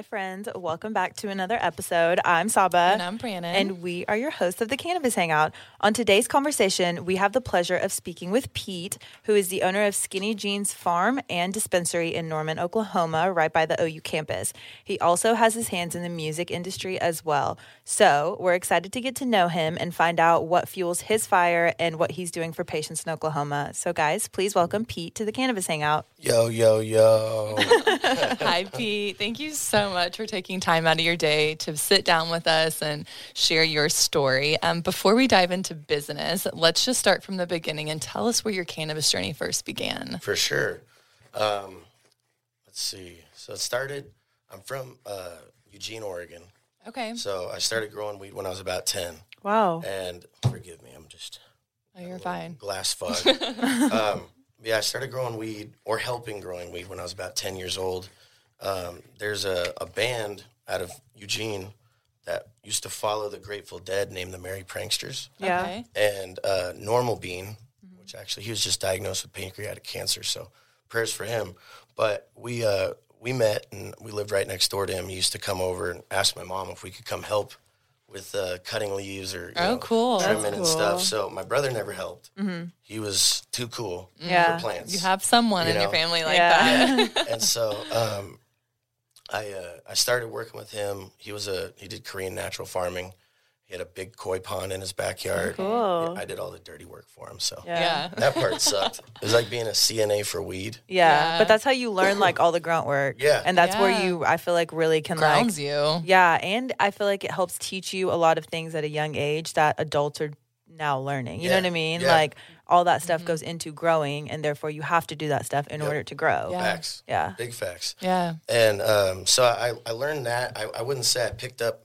Hi, friends. Welcome back to another episode. I'm Saba. And I'm Brannon. And we are your hosts of the Cannabis Hangout. On today's conversation, we have the pleasure of speaking with Pete, who is the owner of SKNY Genes Farm and Dispensary in Norman, Oklahoma, right by the OU campus. He also has his hands in the music industry as well. So we're excited to get to know him and find out what fuels his fire and what he's doing for patients in Oklahoma. So, guys, please welcome Pete to the Cannabis Hangout. Yo, yo, yo. Hi, Pete. Thank you so much for taking time out of your day to sit down with us and share your story. Um, before we dive into business, let's just start from the beginning and tell us where your cannabis journey first began. For sure. Um, let's see. So it started, I'm from uh, Eugene, Oregon. Okay. So I started growing weed when I was about 10. Wow. And forgive me, I'm just. Oh, you're fine. Glass fog. um, yeah, I started growing weed or helping growing weed when I was about 10 years old. Um, there's a, a band out of Eugene that used to follow the Grateful Dead named the Merry Pranksters. Yeah. Okay. And uh, Normal Bean, mm-hmm. which actually he was just diagnosed with pancreatic cancer, so prayers for him. But we uh, we met and we lived right next door to him. He used to come over and ask my mom if we could come help with uh, cutting leaves or oh, know, cool. trimming cool. and stuff. So my brother never helped. Mm-hmm. He was too cool yeah. for plants. You have someone you in know? your family like yeah. that. and so um, I uh, I started working with him. He was a he did Korean natural farming. He had a big koi pond in his backyard. Cool. I did all the dirty work for him. So yeah, yeah. that part sucked. It was like being a CNA for weed. Yeah, yeah. but that's how you learn like all the grunt work. Yeah, and that's where you I feel like really can grounds like, you. Yeah, and I feel like it helps teach you a lot of things at a young age that adults are now learning. You know what I mean? Like all that stuff mm-hmm. goes into growing, and therefore you have to do that stuff in yep. order to grow. Yeah. Facts. Yeah. Big facts. Yeah. And um, so I, I learned that. I, I wouldn't say I picked up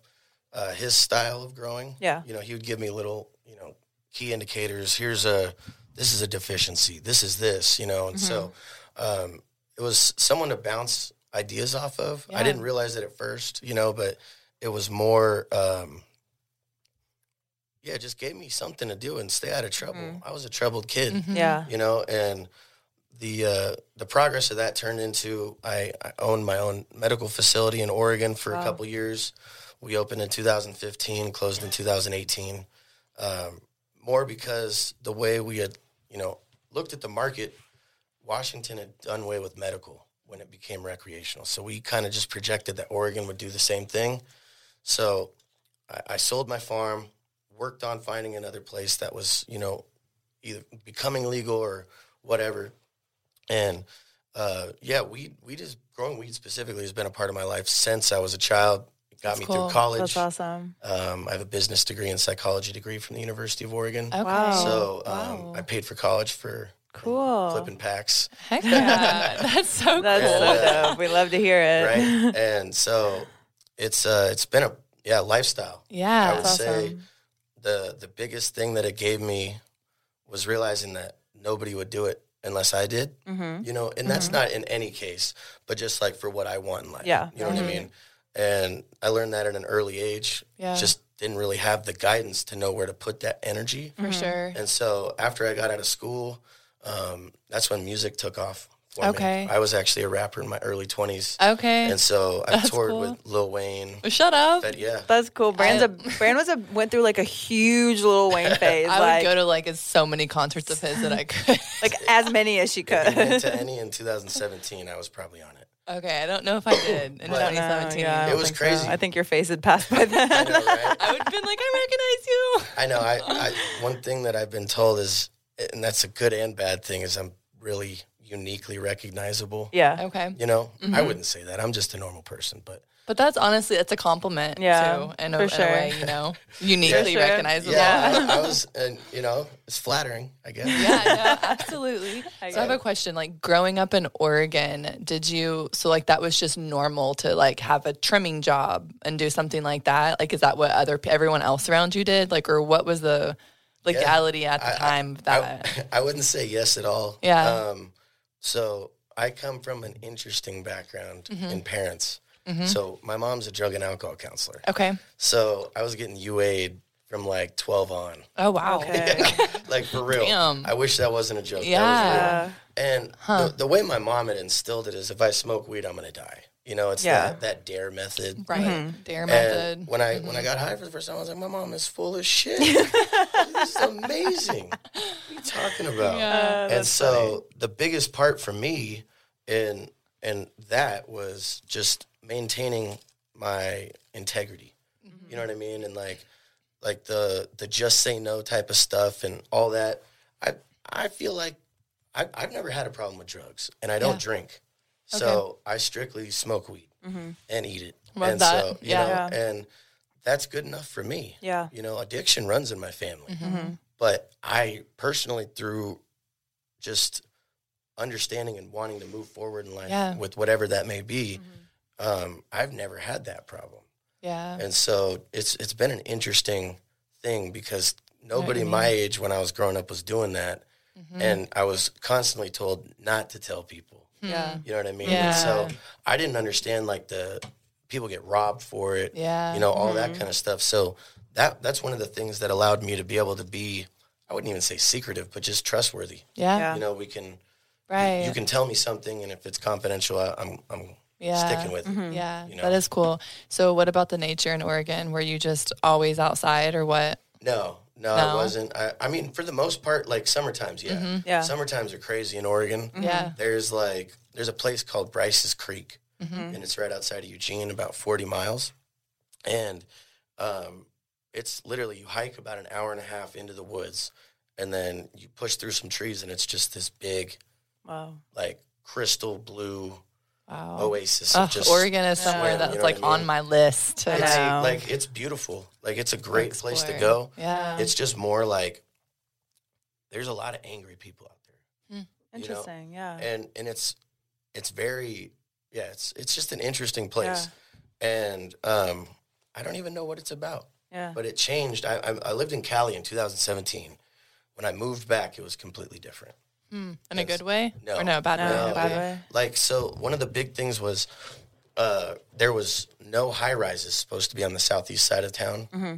uh, his style of growing. Yeah. You know, he would give me little, you know, key indicators. Here's a, this is a deficiency. This is this, you know, and mm-hmm. so um, it was someone to bounce ideas off of. Yeah. I didn't realize it at first, you know, but it was more, um, yeah, just gave me something to do and stay out of trouble. Mm-hmm. I was a troubled kid, mm-hmm. yeah, you know, and the uh, the progress of that turned into I, I owned my own medical facility in Oregon for wow. a couple years. We opened in 2015, closed in 2018. Um, more because the way we had, you know, looked at the market, Washington had done away with medical when it became recreational. So we kind of just projected that Oregon would do the same thing. So I, I sold my farm worked on finding another place that was, you know, either becoming legal or whatever. And uh, yeah, weed, weed is growing weed specifically has been a part of my life since I was a child. It got That's me cool. through college. That's awesome. Um, I have a business degree and psychology degree from the University of Oregon. Okay. Wow. So um, wow. I paid for college for cool flipping packs. Heck yeah, that's so that's cool. so dope. We love to hear it. Right, and so it's uh, it's been a yeah lifestyle. Yeah, I would awesome. say the the biggest thing that it gave me was realizing that nobody would do it unless I did. Mm-hmm. You know, and mm-hmm. that's not in any case, but just like for what I want in life. Yeah, you know mm-hmm. what I mean. And I learned that at an early age. Yeah. Just didn't really have the guidance to know where to put that energy. For sure. And so after I got out of school, um, that's when music took off okay. Me. I was actually a rapper in my early 20s. Okay. And so I That's toured cool. with Lil Wayne. Shut up. But yeah. That's cool. Brand's a Brand was a went through like a huge Lil Wayne phase. I like, would go to like so many concerts of his that I could. like as many as she could. to any in 2017, I was probably on it. Okay, I don't know if I did in 2017. Yeah, it was crazy. So. I think your face had passed by then. I know, right? I would have been like, I recognize you. I know. I, I one thing that I've been told is, and that's a good and bad thing, is I'm really uniquely recognizable. Yeah. Okay. You know, mm-hmm. I wouldn't say that. I'm just a normal person, but but that's honestly it's a compliment. Yeah, too, in, a, for in sure. a way, you know, uniquely sure. recognizable. Yeah, I, I, was, and you know, it's flattering, I guess. Yeah, yeah, absolutely. I so I have a question. Like growing up in Oregon, did you? So like that was just normal to like have a trimming job and do something like that. Like, is that what other everyone else around you did? Like, or what was the legality at the I- I- time of that. I, I wouldn't say yes at all. Yeah. Um, so I come from an interesting background Mm-hmm. in parents. So my mom's a drug and alcohol counselor. okay. So I was getting UA'd from like 12 on. Oh wow. Okay. like for real. Damn. I wish that wasn't a joke. That was Yeah. real. And the, the way my mom had instilled it is if I smoke weed, I'm going to die. You know, it's Yeah. that, that dare method. Right. Mm-hmm. Dare And method. when I when I mm-hmm. got high for the first time, I was like, "My mom is full of shit. this is amazing. What are you talking about?" Uh, and so the biggest part for me in and that was just maintaining my integrity. Mm-hmm. You know what I mean? And like like the the just say no type of stuff and all that. I I feel like I, I've never had a problem with drugs, and I don't Yeah. drink. So I strictly smoke weed and eat it. Love and that. so you Yeah. know, Yeah. and that's good enough for me. Yeah. You know, addiction runs in my family. Mm-hmm. But I personally through just understanding and wanting to move forward in life Yeah. with whatever that may be, um, I've never had that problem. Yeah. And so it's it's been an interesting thing because nobody you Mm-hmm. my age when I was growing up was doing that. And I was constantly told not to tell people. Hmm. Yeah. You know what I mean? Yeah. And so I didn't understand like the people get robbed for it. Yeah. You know, all that mm-hmm. kind of stuff. So that that's one of the things that allowed me to be able to be I wouldn't even say secretive, but just trustworthy. Yeah. Yeah. You know, we can Right. you can tell me something and if it's confidential I, I'm I'm Yeah. sticking with it. Mm-hmm. Yeah, you know? that is cool. So, what about the nature in Oregon? Were you just always outside, or what? No, no, No? I wasn't. I, I mean, for the most part, like summertimes, yeah. Yeah. Summertimes are crazy in Oregon. Yeah. There's like, there's a place called Brice's Creek, Mm-hmm. and it's right outside of Eugene, about 40 miles. And um, it's literally, you hike about an hour and a half into the woods, and then you push through some trees, and it's just this big, Wow. like, crystal blue Wow. oasis. of just Oregon is somewhere swim, that's you know like I mean? on my list. to- It's know. like it's beautiful. Like it's a great place to go. Yeah. It's just more like there's a lot of angry people out there. know, Interesting. yeah. And and it's it's very yeah, it's it's just an interesting place. And um I don't even know what it's about. Yeah. But it changed. I I, I lived in Cali in 2017. When I moved back, it was completely different. In a good way, No. or no bad No. way. Bad way. Like so, one of the big things was uh, there was no high rises supposed to be on the southeast side of town Mm-hmm.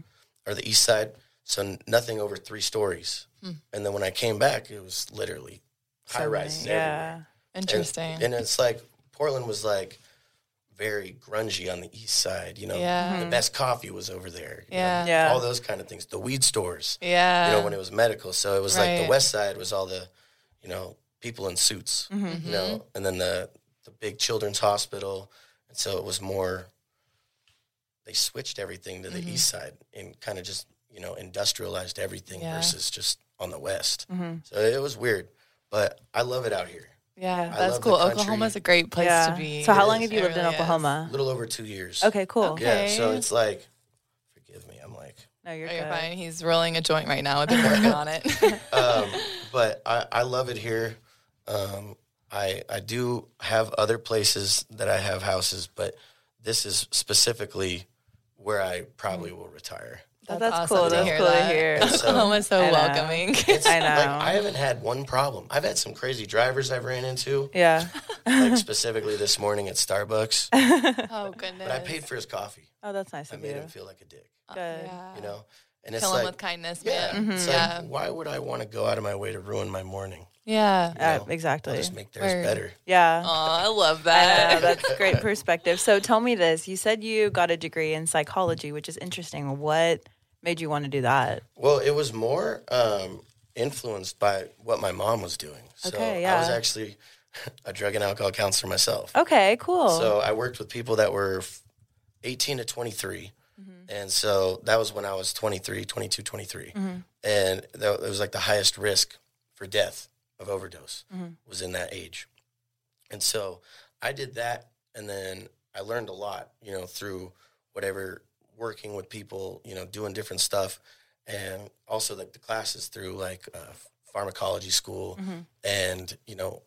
or the east side, so n- nothing over three stories. Hmm. And then when I came back, it was literally high rises. Yeah. And- Interesting. And, it's like Portland was like very grungy on the east side. You know, Yeah. the best coffee was over there. you know, Yeah. Yeah. all those kind of things. The weed stores yeah. you know, when it was medical. So it was like the west side was all the, you know, people in suits, Mm-hmm. you know, and then the the big children's hospital, and so it was more. They switched everything to the Mm-hmm. east side and kind of just you know industrialized everything Yeah. versus just on the west. So it was weird, but I love it out here. yeah, I that's cool. country. Oklahoma's a great place yeah. to be. So, how It long is. have you It lived in Oklahoma? is. A little over two years. Okay, cool. Okay. Yeah, so it's like, forgive me, I'm like, No, you're Oh, you're good. fine. He's rolling a joint right now. I've been working on it. um, but I, I love it here. Um, I I do have other places that I have houses, but this is specifically where I probably will retire. Oh, that's awesome cool. to That's hear cool to that. hear. Oklahoma's so I welcoming. I know. like I haven't had one problem. I've had some crazy drivers I've ran into, Yeah. like specifically this morning at Starbucks. oh goodness. But I paid for his coffee. Oh, that's nice I of made you. him feel like a dick. Good. Yeah. You know, and it's Kill him like, with kindness, yeah, man. it's Yeah. like, why would I want to go out of my way to ruin my morning? Yeah. You Uh, exactly. I'll just make theirs Word. better. Yeah. Aw, I love I know, that. that's great perspective. So tell me this. You said you got a degree in psychology, which is interesting. What made you want to do that? Well, it was more um, influenced by what my mom was doing. So Okay, I was actually a drug and alcohol counselor myself. Okay, cool. So I worked with people that were 18 to 23. Mm-hmm. And so that was when I was 23, 22, 23. Mm-hmm. And that, it was like the highest risk for death of overdose mm-hmm. was in that age. And so I did that. And then I learned a lot, you know, through whatever working with people, you know, doing different stuff. And also like the classes through like uh, pharmacology school and, you know,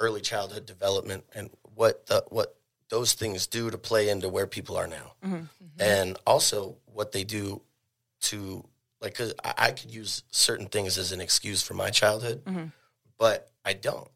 early childhood development and what the, what those things do to play into where people are now. And also what they do to like because I, I could use certain things as an excuse for my childhood, Mm-hmm. but I don't.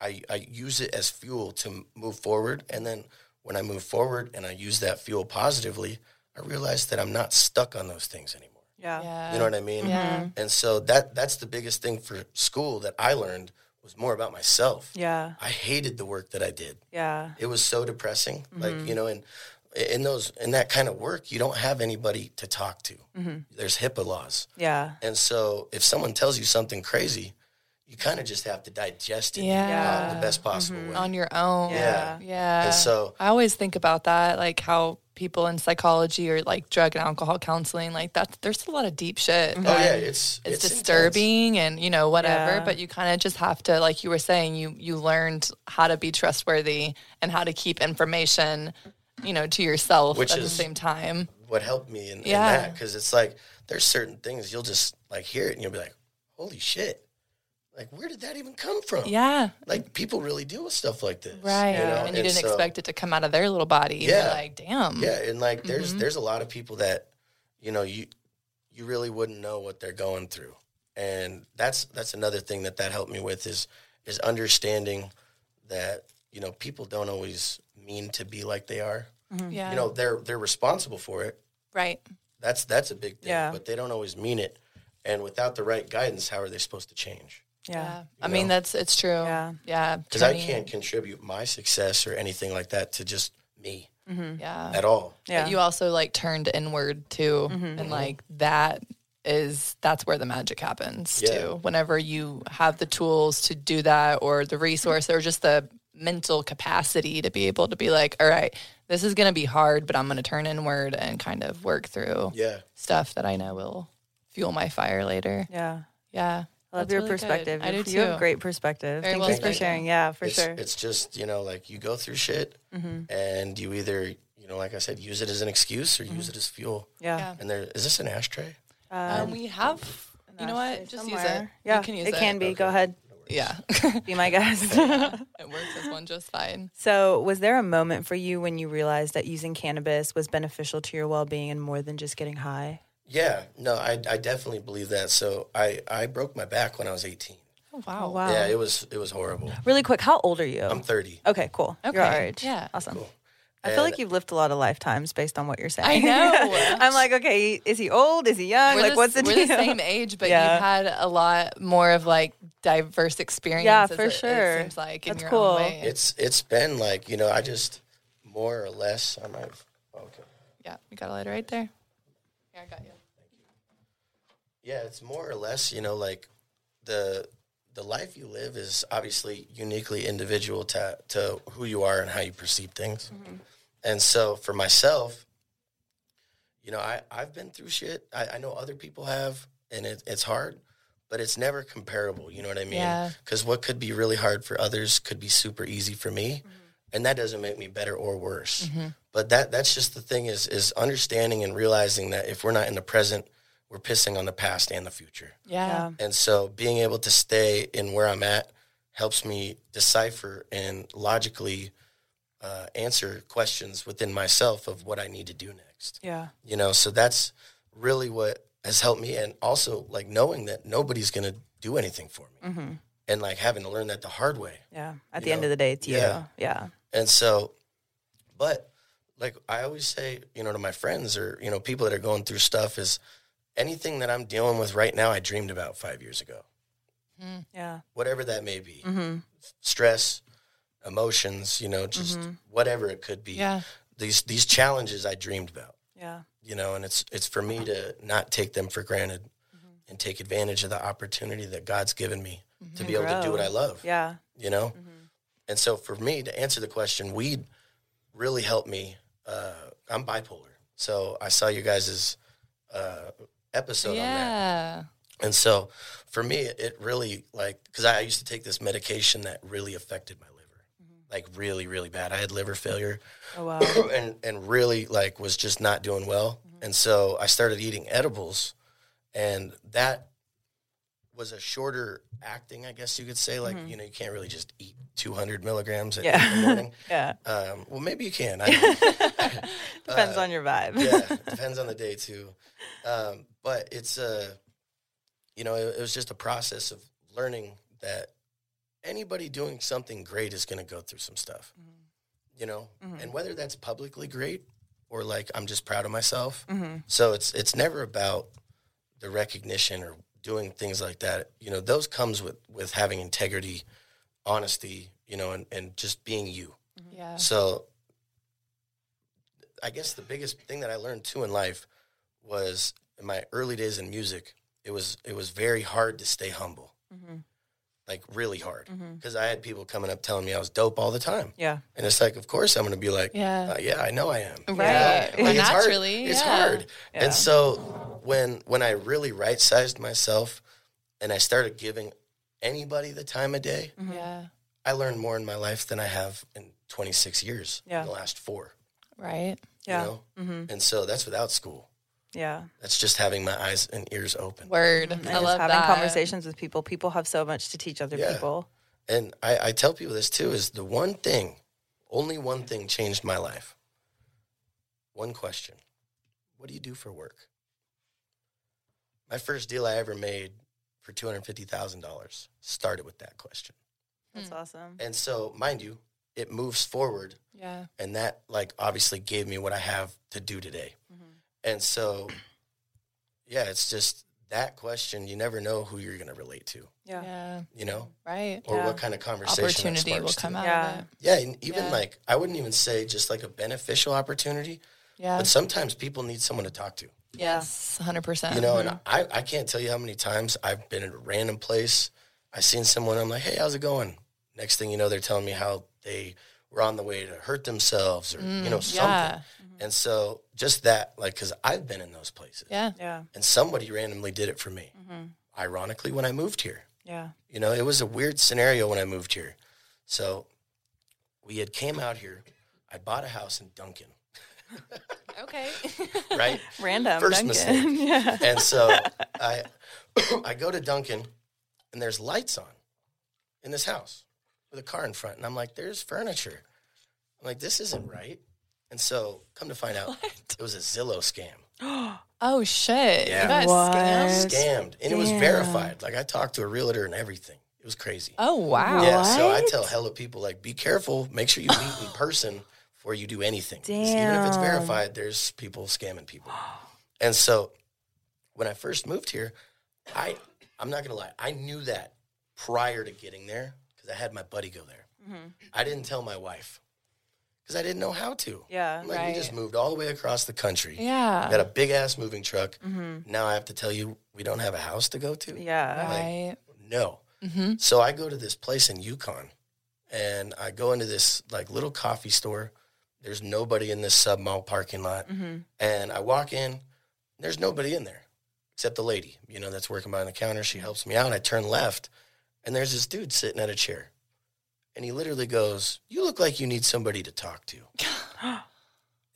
I I use it as fuel to move forward, and then when I move forward and I use that fuel positively, I realized that I'm not stuck on those things anymore. Yeah. Yeah. You know what I mean? Yeah. And so that that's the biggest thing for school that I learned was more about myself. Yeah. I hated the work that I did. Yeah. It was so depressing. Mm-hmm. Like, you know, and in those in that kind of work, you don't have anybody to talk to. Mm-hmm. There's HIPAA laws. Yeah. And so if someone tells you something crazy, you kind of just have to digest it Yeah. uh, the best possible way. on your own. Yeah. Yeah. And so- I always think about that, like how people in psychology or like drug and alcohol counseling, like that's there's a lot of deep shit. Oh yeah, it's It's, intense. disturbing and you know whatever, Yeah. but you kind of just have to, like you were saying, you you learned how to be trustworthy and how to keep information, you know, to yourself Which at the same time. What helped me in, in Yeah. that because it's like there's certain things you'll just like hear it and you'll be like, "Holy shit!" Like, where did that even come from? Yeah. Like people really deal with stuff like this, Right. you know? And you didn't so- expect it to come out of their little body. Yeah. You're like, damn. Yeah, and like there's Mm-hmm. there's a lot of people that you know you you really wouldn't know what they're going through, and that's that's another thing that that helped me with is is understanding that you know people don't always mean to be like they are. Yeah. You know they're they're responsible for it. right. That's that's a big thing, Yeah. but they don't always mean it. And without the right guidance, how are they supposed to change? Yeah. Yeah. I mean, that's, it's true. Yeah. Yeah. Because I can't contribute my success or anything like that to just me Yeah. at all. Yeah. But you also like turned inward too. Mm-hmm. And like that is that's where the magic happens Yeah. too. Whenever you have the tools to do that or the resource or just the mental capacity to be able to be like, all right, this is gonna be hard, but I'm gonna turn inward and kind of work through Yeah. stuff that I know will fuel my fire later. Yeah. Yeah. I love That's your really good. perspective. I do You too. have great perspective. Very Thank well you for sharing. Yeah, for it's, sure. It's just, you know, like you go through shit mm-hmm. and you either, you know, like I said, use it as an excuse or use mm-hmm. it as fuel. yeah. Yeah. And there is this an ashtray? Um, um we have you know what? Just use it. Yeah, you can use it it. can be. Go ahead. Yeah. Be my guest. it works as one just fine. so, was there a moment for you when you realized that using cannabis was beneficial to your well-being and more than just getting high? Yeah, no, I, I definitely believe that. So I, I broke my back when I was 18. Oh wow. Oh, wow. Yeah, it was it was horrible. Really quick, how old are you? I'm 30. okay, cool. You're our age. yeah. Awesome. Cool. I feel And- like you've lived a lot of lifetimes based on what you're saying. I know. I'm like, okay, is he old? Is he young? We're like, the, what's the we're deal? the same age, but Yeah. you've had a lot more of like diverse experiences. Yeah, for it- sure. It seems like in That's your cool. own way. It's it's been like, you know, I just more or less I might okay. yeah, we got a lighter right there. Yeah, I got you. Yeah, it's more or less, you know, like the the life you live is obviously uniquely individual to to who you are and how you perceive things. Mm-hmm. And so for myself, you know, I, I've been through shit. I, I know other people have, and it, it's hard, but it's never comparable. You know what I mean? Yeah. Because what could be really hard for others could be super easy for me, mm-hmm. and that doesn't make me better or worse. Mm-hmm. But that that's just the thing is is understanding and realizing that if we're not in the present, we're pissing on the past and the future. Yeah. And so being able to stay in where I'm at helps me decipher and logically uh, answer questions within myself of what I need to do next. Yeah. You know, so that's really what has helped me. And also like knowing that nobody's going to do anything for me and like having to learn that the hard way. Yeah. At You the end of the day, it's you. Yeah. Yeah. And so, but like I always say, you know, to my friends or, you know, people that are going through stuff is anything that I'm dealing with right now, I dreamed about five years ago, Yeah. whatever that may be Mm-hmm. stress, emotions, you know, just whatever it could be. Yeah. These, these challenges I dreamed about, Yeah. you know, and it's, it's for me to not take them for granted and take advantage of the opportunity that God's given me to be able to do what I love Yeah. you know? And so for me to answer the question, weed really helped me. Uh, I'm bipolar. So I saw you guys' as uh, episode on that. And so for me, it really like, because I used to take this medication that really affected my liver, mm-hmm. like really, really bad. I had liver failure Oh wow. and, and really like was just not doing well. Mm-hmm. And so I started eating edibles and that was a shorter acting, I guess you could say. Like, you know, you can't really just eat 200 milligrams at Mm-hmm. Yeah. in the morning. Yeah. Um, well, maybe you can. I don't know. Depends on your vibe. yeah, depends on the day too. Um, but it's a, you know, it, it was just a process of learning that anybody doing something great is going to go through some stuff, you know, and whether that's publicly great or like I'm just proud of myself. So it's it's never about the recognition or doing things like that. You know, those comes with with having integrity, honesty, you know, and, and just being you. Mm-hmm. Yeah. So I guess the biggest thing that I learned too in life was in my early days in music, it was it was very hard to stay humble. Mm-hmm. Like really hard. Mm-hmm. Because I had people coming up telling me I was dope all the time. Yeah. And it's like, of course I'm going to be like, Yeah. uh, yeah, I know I am. Right. Yeah. Well, Like, it's hard. It's yeah. hard. Yeah. And so when when I really right sized myself and I started giving anybody the time of day, mm-hmm. Yeah. I learned more in my life than I have in 26 years. Yeah. In the last four. Right. Yeah. You know? Mm-hmm. And so that's without school. Yeah. That's just having my eyes and ears open. Word. And I just love having that. conversations with people. People have so much to teach other Yeah. people. And I, I tell people this too is the one thing, only one thing changed my life. One question What do you do for work? My first deal I ever made for $250,000 started with that question. That's hmm. awesome. And so, mind you, it moves forward Yeah. and that like obviously gave me what I have to do today. Mm-hmm. And so, yeah, it's just that question. You never know who you're going to relate to, Yeah. Yeah. you know, Right. or Yeah. what kind of conversation Opportunity will come to. out Yeah. of it. Yeah, and even Yeah. like I wouldn't even say just like a beneficial opportunity, Yeah. but sometimes people need someone to talk to. Yes. 100%. You know, and mm-hmm. I, I can't tell you how many times I've been at a random place. I've seen someone, I'm like, hey, how's it going? Next thing you know, they're telling me how they were on the way to hurt themselves or, you mm, know, something. yeah. Mm-hmm. And so just that, like, because I've been in those places Yeah. Yeah. and somebody randomly did it for me. Mm-hmm. Ironically, when I moved here, Yeah. you know, it was a weird scenario when I moved here. So we had came out here. I bought a house in Duncan, Okay. right? Random. First Duncan. mistake. yeah. and so I I go to Duncan and there's lights on in this house with a car in front. And I'm like, there's furniture. I'm like, this isn't right. And so come to find out it was a Zillow scam. oh, shit. Yeah. You got What? scammed? Scammed. And it was Damn. verified. Like I talked to a realtor and everything. It was crazy. Oh, wow. Yeah, so I tell hella people like, be careful. Make sure you meet in person before you do anything. 'Cause Even if it's verified, there's people scamming people. And so, when I first moved here, I I'm not gonna lie, I knew that prior to getting there because I had my buddy go there. Mm-hmm. I didn't tell my wife because I didn't know how to. Yeah. Like, we just moved all the way across the country. Yeah. Got a big ass moving truck. Mm-hmm. Now I have to tell you we don't have a house to go to. Yeah. Right. No. Mm-hmm. So I go to this place in Yukon and I go into this like little coffee store. There's nobody in this sub mall parking lot. And I walk in, there's nobody in there except the lady, you know, that's working behind the counter. She helps me out. I turn left and there's this dude sitting at a chair. And he literally goes, You look like you need somebody to talk to. and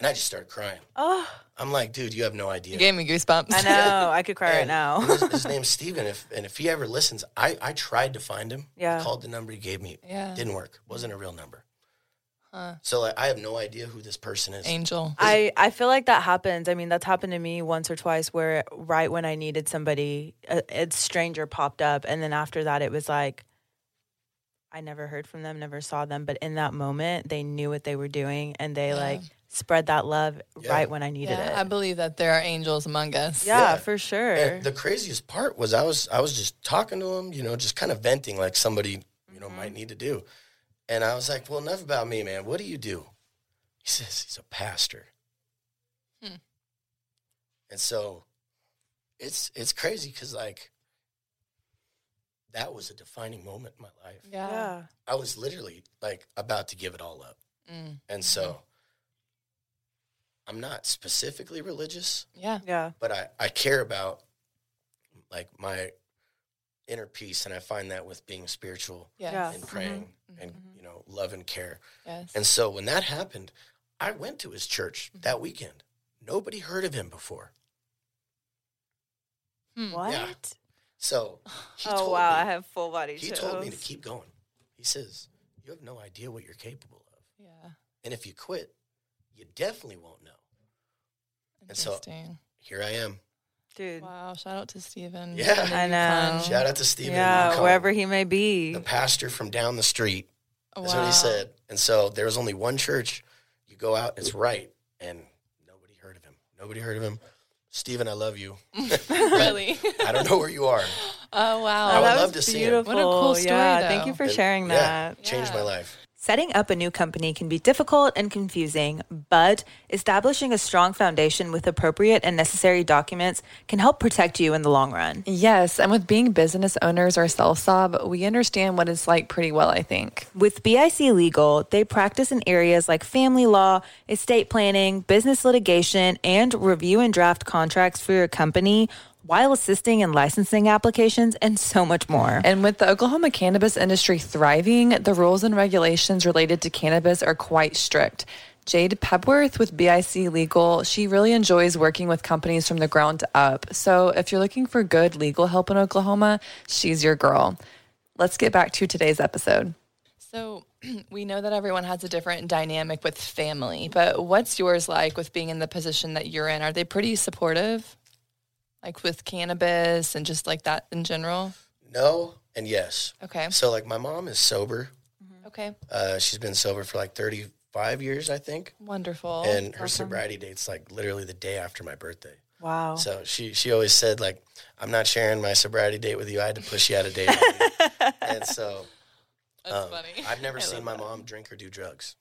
I just started crying. Oh, I'm like, dude, you have no idea. You gave me goosebumps. I know. I could cry right now. his, his name's Steven. If and if he ever listens, I, I tried to find him. Yeah. I called the number he gave me. Yeah. Didn't work. Wasn't a real number. So like, I have no idea who this person is. Angel. I, I feel like that happens. I mean, that's happened to me once or twice where right when I needed somebody, a, a stranger popped up. And then after that, it was like, I never heard from them, never saw them. But in that moment, they knew what they were doing and they like spread that love Yeah. right when I needed Yeah, I believe that there are angels among us. Yeah, Yeah. for sure. And the craziest part was I was I was just talking to him, you know, just kind of venting like somebody you Mm-hmm. know might need to do. And I was like, "Well, enough about me, man. What do you do?" He says he's a pastor. Hmm. And so, it's it's crazy because like that was a defining moment in my life. Yeah. yeah. I was literally like about to give it all up. Mm. And so I'm not specifically religious, Yeah. Yeah. but I, I care about like my inner peace. And I find that with being spiritual Yes. Yeah. and praying and, you know, love and care. Yes. And so when that happened, I went to his church mm-hmm. that weekend. Nobody heard of him before. Hmm. What? Yeah. So he Oh told wow, me, I have full body he chills. told me to keep going. He says, "You have no idea what you're capable of, Yeah. and if you quit, you definitely won't know." And so- Interesting. Here I am. Dude. Wow. Shout out to Steven. Yeah. I know. Shout out to Stephen. in Yeah, wherever he may be. the pastor from down the street. That's what he said. And so there was only one church. You go out, it's right, and nobody heard of him. Nobody heard of him. Stephen, I love you. really? I don't know where you are. oh wow. I would that love was to see him. What a cool story, Yeah, thank you for And- sharing yeah, that. changed my life. Setting up a new company can be difficult and confusing, but establishing a strong foundation with appropriate and necessary documents can help protect you in the long run. Yes, and with being business owners ourselves, sob, we understand what it's like pretty well, I think. With BIC Legal, they practice in areas like family law, estate planning, business litigation, and review and draft contracts for your company while assisting in licensing applications and so much more. And with the Oklahoma cannabis industry thriving, the rules and regulations related to cannabis are quite strict. Jade Pepworth with BIC Legal, she really enjoys working with companies from the ground up. So if you're looking for good legal help in Oklahoma, she's your girl. Let's get back to today's episode. So we know that everyone has a different dynamic with family, but what's yours like with being in the position that you're in? Are they pretty supportive? Like with cannabis and just like that in general? No and yes. Okay. So like my mom is sober. Okay. Uh, she's been sober for like 35 years, I think. Wonderful. and her sobriety date's like literally the day after my birthday. Wow. So she she always said like, I'm not sharing my sobriety date with you. I had to push you out of date. and so That's um, funny. I've never seen my mom drink or do drugs.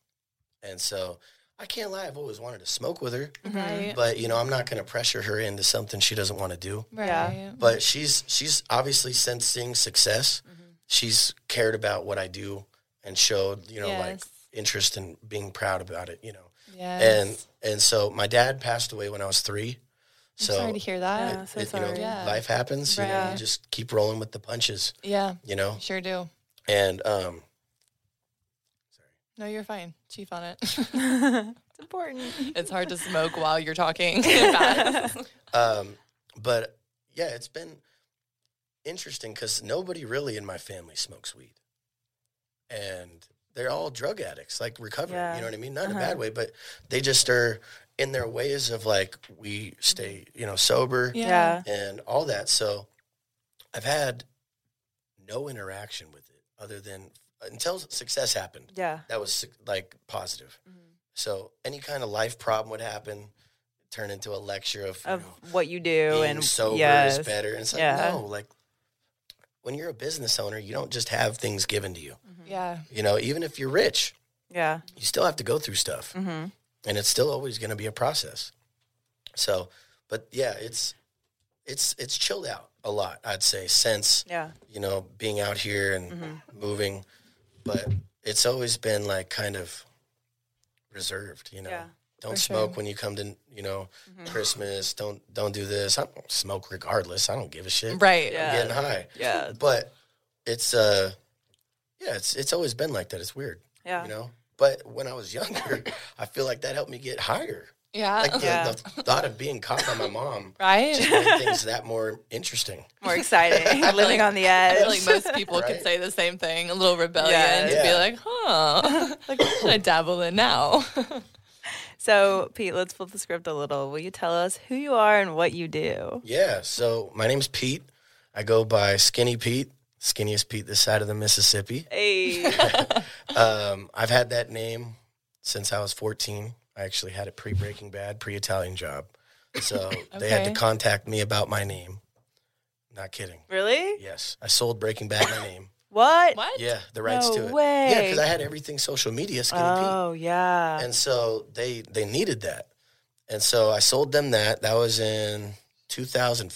And so I can't lie, I've always wanted to smoke with her. Right. But you know, I'm not gonna pressure her into something she doesn't want to do. Right. Yeah. But she's she's obviously sensing success. Mm-hmm. She's cared about what I do and showed, you know, like Yes. interest in being proud about it, you know. Yes. And and so my dad passed away when I was three. So I'm sorry to hear that. Yeah, so it- you know. Yeah. life happens. You, know, you just keep rolling with the punches. Yeah. You know, Sure do. and um, No, you're fine. Chief on it. It's important. it's hard to smoke while you're talking. um, but yeah, it's been interesting because nobody really in my family smokes weed, and they're all drug addicts, like recovering. Yeah. You know what I mean? Not in a bad way, but they just are in their ways of like we stay, you know, sober. Yeah. and all that. So I've had no interaction with it other than until success happened. Yeah. That was like positive. So any kind of life problem would happen, turn into a lecture of, you know, what you do being and sober yes. is better. And it's like, Yeah. no, like when you're a business owner, you don't just have things given to you. yeah. You know, even if you're rich, Yeah. you still have to go through stuff. Mm-hmm. And it's still always going to be a process. So, but yeah, it's, it's, it's chilled out a lot, I'd say, since Yeah. you know, being out here and Mm-hmm. moving, but it's always been like kind of reserved, you know. Yeah, don't smoke sure. when you come to, you know, Mm-hmm. Christmas. Don't don't do this. I don't smoke regardless. I don't give a shit. Right. Yeah. I'm getting high. Yeah. But it's uh yeah, it's it's always been like that. It's weird. Yeah. You know? But when I was younger, I feel like that helped me get higher. Yeah. Like the, Yeah. the thought of being caught by my mom right. made things that more interesting. More exciting. Living like- on the I edge. feel like most people could say the same thing. A little rebellion Yeah. to be like, huh, like what should I dabble in now? So, Pete, let's flip the script a little. Will you tell us who you are and what you do? Yeah. So my name's Pete. I go by Skinny Pete, skinniest Pete this side of the Mississippi. Hey. Um, I've had that name since I was 14. I actually had a pre Breaking Bad, pre Italian job. So they had to contact me about my name. Not kidding. really? Yes. I sold Breaking Bad my name. What? what? Yeah, the rights No to it. way. Yeah, because I had everything social media, Skinny Oh, yeah. And so they they needed that. And so I sold them that. That was in 2000.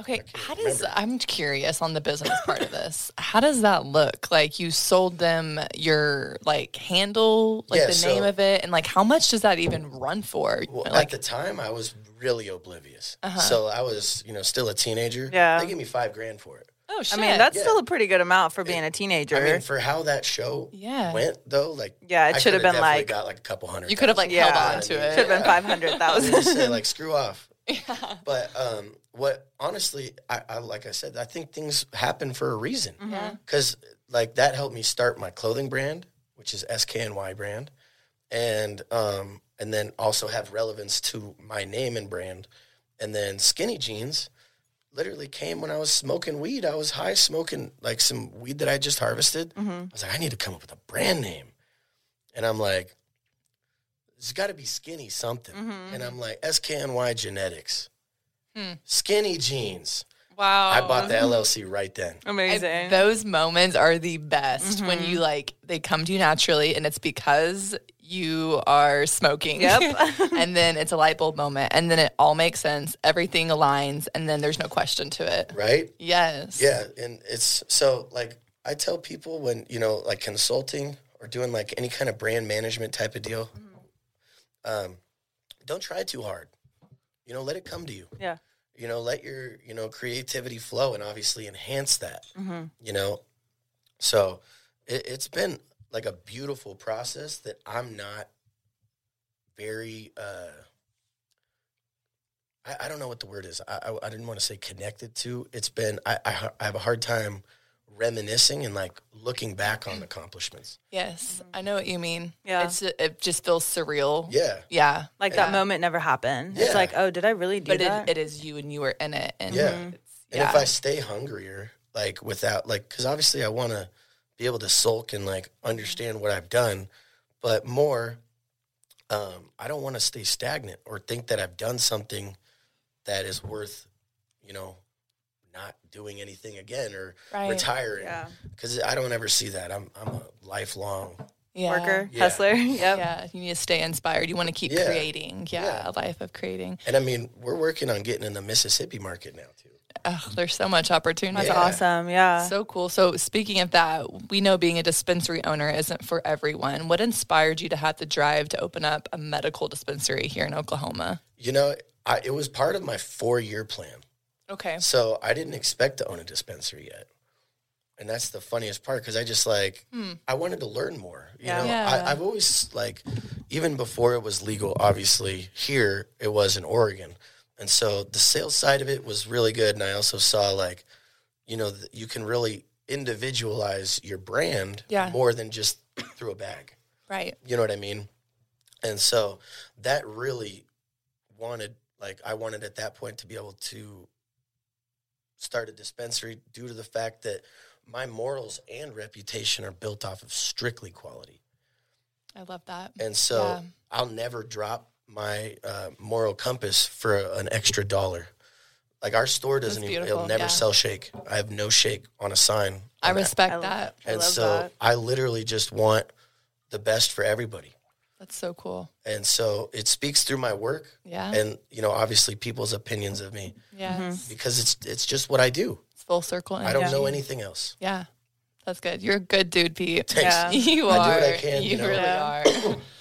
Okay, how does remember. I'm curious on the business part of this. How does that look? Like you sold them your like handle, like Yeah, the so- name of it, and like how much does that even run for? Well, like at the time, I was really oblivious. So I was, you know, still a teenager. Yeah. They gave me five grand for it. oh shit! I mean, that's Yeah. still a pretty good amount for being a teenager. I mean, for how that show Yeah. went, though, like Yeah, it should have been like- got like a couple hundred. you could have like Yeah. held on to Yeah. it. Should have been 500,000. just say like screw off. Yeah. But um, what honestly, I, I like I said, I think things happen for a reason. Mm-hmm. Yeah. Because like that helped me start my clothing brand, which is SKNY brand, and um, and then also have relevance to my name and brand. And then skinny jeans literally came when I was smoking weed. I was high smoking like some weed that I just harvested. Mm-hmm. I was like, I need to come up with a brand name. And I'm like, there's got to be skinny something. Mm-hmm. And I'm like, SKNY Genetics, Hmm. skinny jeans. Wow. I bought the LLC right then. Amazing. I- those moments are the best mm-hmm. when you like they come to you naturally and it's because you are smoking. Yep. and then it's a light bulb moment and then it all makes sense. Everything aligns and then there's no question to it. Right? Yes. Yeah, and it's so like I tell people when you know like consulting or doing like any kind of brand management type of deal, mm-hmm. um, don't try too hard. You know, let it come to you. yeah. You know, let your you know creativity flow and obviously enhance that. You know, so it, it's been like a beautiful process that I'm not very. uh I, I don't know what the word is. I, I, I didn't want to say connected to. It's been I, I I have a hard time reminiscing and like looking back on accomplishments. Yes. I know what you mean. Yeah. It's it just feels surreal. Yeah, Yeah. Like Yeah. that moment never happened. Yeah. It's like, oh, did I really do But that? it, it is you and you were in it and Yeah. it's, and yeah. if I stay hungrier, like without like, because obviously I want to be able to sulk and like understand what I've done, but more, um, I don't want to stay stagnant or think that I've done something that is worth, you know, not doing anything again or Right. retiring. yeah. Because I don't ever see that. I'm I'm a lifelong. yeah. Worker, Yeah. hustler. Yep. Yeah, you need to stay inspired. You want to keep Yeah. creating. Yeah, Yeah. a life of creating. And I mean, we're working on getting in the Mississippi market now too. Oh, there's so much opportunity. That's Yeah. awesome. Yeah. So cool. So speaking of that, we know being a dispensary owner isn't for everyone. What inspired you to have the drive to open up a medical dispensary here in Oklahoma? You know, I, it was part of my four year plan. Okay. So I didn't expect to own a dispensary yet. And that's the funniest part because I just like, hmm. I wanted to learn more. You Yeah. know, Yeah. I, I've always like, even before it was legal, obviously here it was in Oregon. And so the sales side of it was really good. And I also saw like, you know, th- you can really individualize your brand Yeah. more than just through a bag. Right. You know what I mean? And so that really wanted, like, I wanted at that point to be able to start a dispensary due to the fact that my morals and reputation are built off of strictly quality. I love that. And so Yeah. I'll never drop my uh, moral compass for an extra dollar. Like our store doesn't even, it'll never yeah. sell shake. I have no shake on a sign. I on that. respect I that. I And love so that. I literally just want the best for everybody. That's so cool. And so it speaks through my work Yeah. and you know obviously people's opinions of me Yes. Mm-hmm. because it's it's just what I do. It's full circle. I don't energy. know anything else. Yeah. That's good. You're a good dude, Pete. Thanks. Yeah. You I are. do what I can, you you know. really Yeah. are.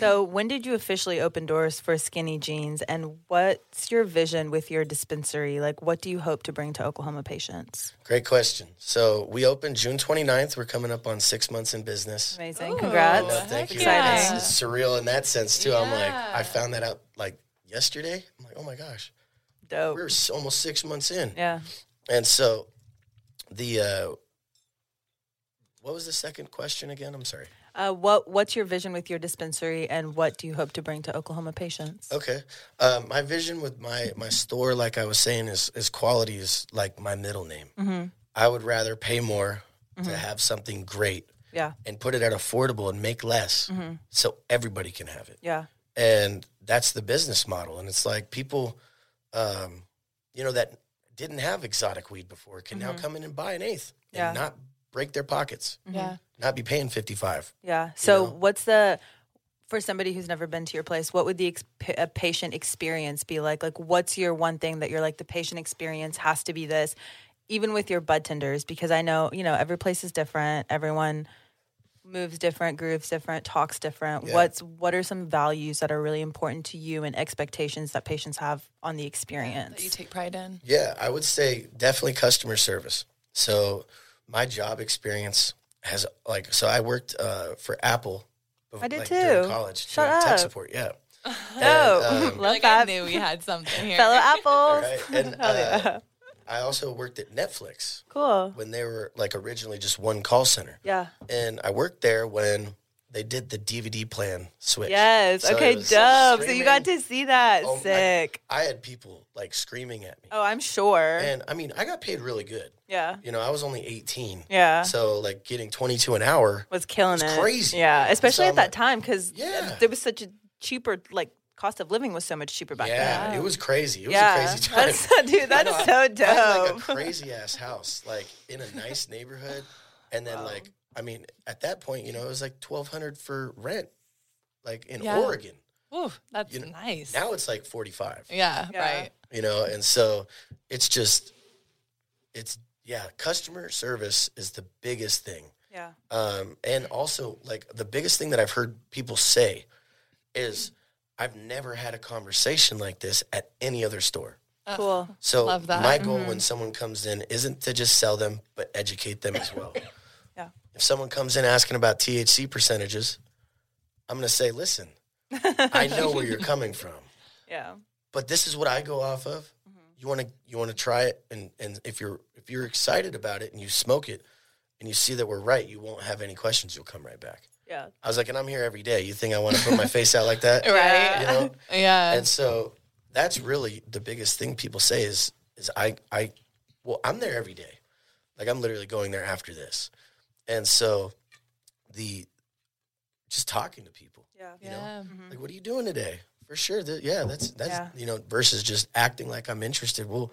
So, when did you officially open doors for SKNY Genes, and what's your vision with your dispensary? Like, what do you hope to bring to Oklahoma patients? Great question. So we opened June 29th. We're coming up on six months in business. Amazing! Ooh, Congrats! No, heck thank you. yeah. It's, it's surreal in that sense too. I'm like, I found that out like yesterday. I'm like, oh my gosh, Dope. we're almost six months in. Yeah. And so, the uh, what was the second question again? I'm sorry. Uh, what What's your vision with your dispensary, and what do you hope to bring to Oklahoma patients? Okay. Um, my vision with my my store, like I was saying, is is quality is like my middle name. I would rather pay more to have something great Yeah. and put it at affordable and make less, so everybody can have it. Yeah. And that's the business model. And it's like people, um, you know, that didn't have exotic weed before can now come in and buy an eighth Yeah. and not break their pockets, mm-hmm. Yeah. not be paying fifty five. Yeah. So, know? what's the for somebody who's never been to your place? What would the ex- a patient experience be like? Like, what's your one thing that you're like the patient experience has to be this, even with your bud tenders? Because I know you know every place is different. Everyone moves different, grooves different, talks different. Yeah. What's what are some values that are really important to you and expectations that patients have on the experience? That you take pride in. Yeah, I would say definitely customer service. So my job experience has like so I worked uh, for Apple. bef- I did like, too. During college, Shut doing tech support. Yeah, Oh, um, love like I that. knew we had something here. Fellow apples. right? And uh, I also worked at Netflix Cool. when they were like originally just one call center. Yeah. And I worked there when they did the DVD plan switch. Yes. So okay, was dope. So you got to see that. Oh, Sick. I had people like screaming at me. Oh, I'm sure. And I mean, I got paid really good. yeah. You know, I was only 18. Yeah. So like getting 22 an hour. was killing It's it. crazy. Yeah, especially So at I'm that like- time because Yeah. there was such a cheaper like cost of living was so much cheaper back yeah, then. Yeah, it was crazy. It was yeah, a crazy time. that's dude, I that's know, I- so I had like dope. a crazy ass house, like in a nice neighborhood, and then like I mean, at that point, you know, it was like twelve hundred for rent, like in Yeah. Oregon. Ooh, that's You know, nice. Now it's like forty five. yeah, Yeah. right. You know, and so it's just, it's yeah, customer service is the biggest thing. yeah, Um, and also, like the biggest thing that I've heard people say is, I've never had a conversation like this at any other store. cool. So Love that. my goal when someone comes in isn't to just sell them, but educate them as well. Yeah. If someone comes in asking about THC percentages, I'm going to say, listen, I know where you're coming from, Yeah, but this is what I go off of. Mm-hmm. You want to you want to try it, and and if you're if you're excited about it and you smoke it, and you see that we're right, you won't have any questions. You'll come right back. yeah, I was like, and I'm here every day. You think I want to put my face out like that? Right. You know? Yeah. and so that's really the biggest thing people say is is I I well I'm there every day, like I'm literally going there after this, and so the just talking to people, yeah, you yeah. know, like what are you doing today? For sure, that, yeah, that's that's Yeah. you know versus just acting like I'm interested. Well,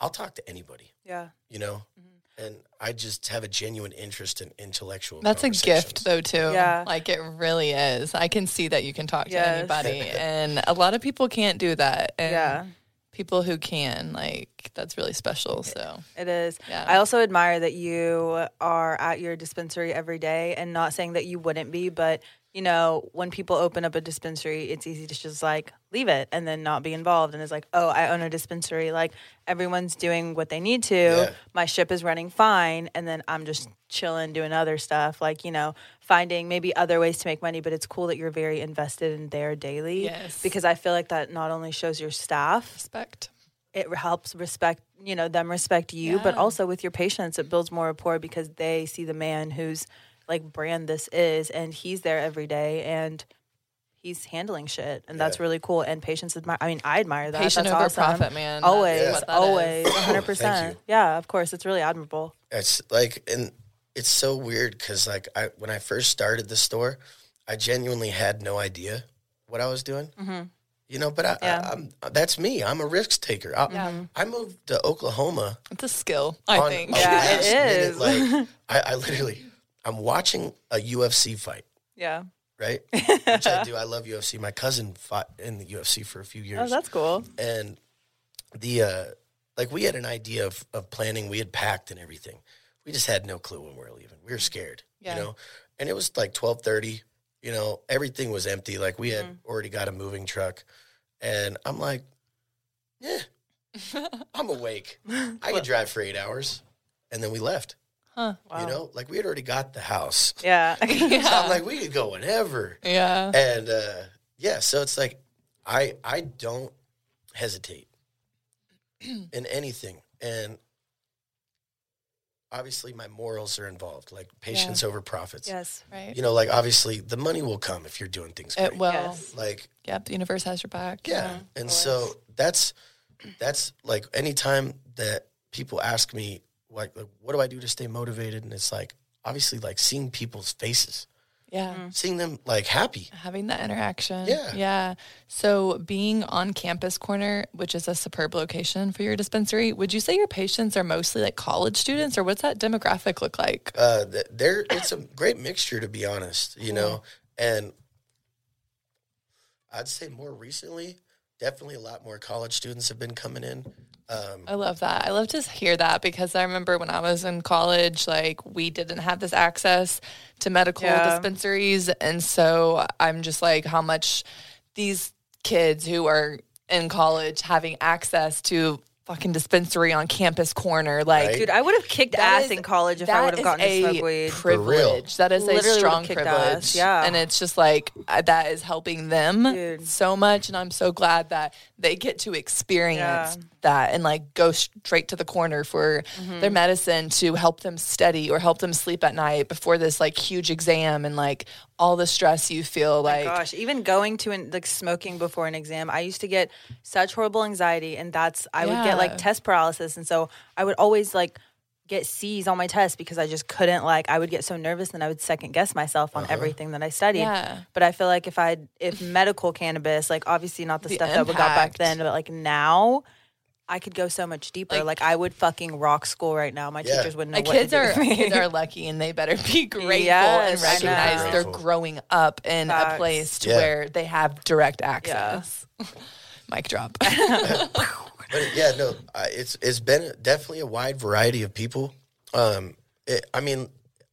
I'll talk to anybody, yeah. you know, mm-hmm. and I just have a genuine interest in intellectual. That's a gift though too. Yeah. Like it really is. I can see that you can talk to anybody and a lot of people can't do that. And Yeah. People who can, like that's really special. So It is. Yeah. I also admire that you are at your dispensary every day and not saying that you wouldn't be, but you know, when people open up a dispensary, it's easy to just like leave it and then not be involved. And it's like, oh, I own a dispensary. Like everyone's doing what they need to. Yeah. My ship is running fine. And then I'm just chilling, doing other stuff. Like, you know, finding maybe other ways to make money. But it's cool that you're very invested in their daily. Yes. Because I feel like that not only shows your staff, respect. it helps respect you know them respect you but also with your patients it builds more rapport because they see the man whose like brand this is and he's there every day and he's handling shit and that's really cool and patients admire i mean i admire that Patient that's over awesome. profit, man. That's always what that always is. 100% Thank you. yeah of course it's really admirable It's like, and it's so weird because, like, I when I first started the store, I genuinely had no idea what I was doing. Mm-hmm. You know, but I, Yeah. I, I'm that's me. I'm a risk taker. I, I moved to Oklahoma. It's a skill, I on think. a Yeah, it last minute, is. like, I, I literally, I'm watching a UFC fight. yeah. Right, which I do. I love UFC. My cousin fought in the UFC for a few years. oh that's cool. And the uh like we had an idea of, of planning. We had packed and everything. We just had no clue when we were leaving. We were scared Yeah. you know? And it was like 1230 you know? Everything was empty. Like we had Mm-hmm. already got a moving truck. And i'm like yeah. I'm awake. I could drive for eight hours. And then we left Huh. you know like we had already got the house yeah so i'm like we could go whenever Yeah. and uh, yeah, so it's like I I don't hesitate in anything, and obviously my morals are involved, like patients over profits. yes Right. You know, like obviously the money will come if you're doing things great. It will. Yes. Like Yep. The universe has your back. yeah, and so that's that's like anytime that people ask me like, like what do I do to stay motivated, and it's like obviously like seeing people's faces, Yeah. seeing them like happy. Having that interaction. Yeah. Yeah. So being on Campus Corner, which is a superb location for your dispensary, would you say your patients are mostly like college students or what's that demographic look like? uh, there it's a great mixture to be honest you know and i'd say more recently definitely a lot more college students have been coming in um, I love that. I love to hear that because I remember when I was in college, like we didn't have this access to medical Yeah. dispensaries. And so I'm just like, how much these kids who are in college having access to fucking dispensary on campus corner. Like, Right. Dude, I would have kicked that ass is- in college if I would have gotten to a smoke weed. Privilege. That is Literally a strong kicked privilege. ass, yeah. and it's just like uh, that is helping them Dude. so much, and I'm so glad that they get to experience Yeah. that and like go straight to the corner for Mm-hmm. their medicine to help them study or help them sleep at night before this like huge exam and like all the stress you feel like. Gosh, even going to an, like smoking before an exam, I used to get such horrible anxiety, and that's I would get like test paralysis, and so I would always like get C's on my test because I just couldn't like I would get so nervous and I would second guess myself on uh-huh. everything that I studied. Yeah. But I feel like if I if medical cannabis, like obviously not the, The stuff that we got back then, but like now. I could go so much deeper. Like, Like- I would fucking rock school right now. My Yeah. teachers wouldn't know Like what kids to do are me. kids are lucky and they better be grateful Yes, and recognize know. they're growing up in Facts. a place to Yeah. where they have direct access. Mic drop. But yeah, no, I, it's it's been definitely a wide variety of people. Um, it, I mean,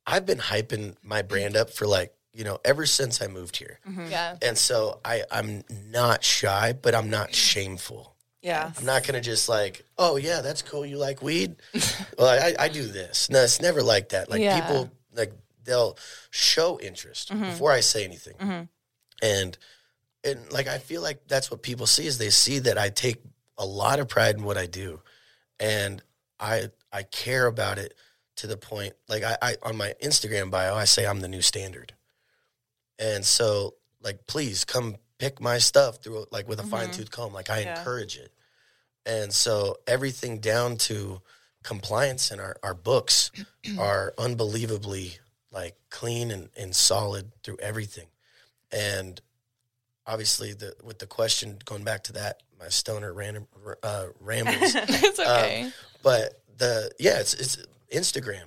I've been hyping my brand up for like you know ever since I moved here, mm-hmm. yeah. and so I I'm not shy, but I'm not shameful. yeah. I'm not gonna just like, oh yeah, that's cool. You like weed? well, I, I do this. No, it's never like that. Like Yeah. people like they'll show interest mm-hmm. before I say anything, mm-hmm. and and like I feel like that's what people see is they see that I take a lot of pride in what I do, and I I care about it to the point like I, I on my Instagram bio I say I'm the new standard, and so like please come pick my stuff through like with a mm-hmm. fine tooth comb like I Yeah. encourage it, and so everything down to compliance and our, our books are unbelievably like clean and, and solid through everything. And obviously the with the question going back to that my stoner random uh, rambles it's okay. but the yeah it's it's instagram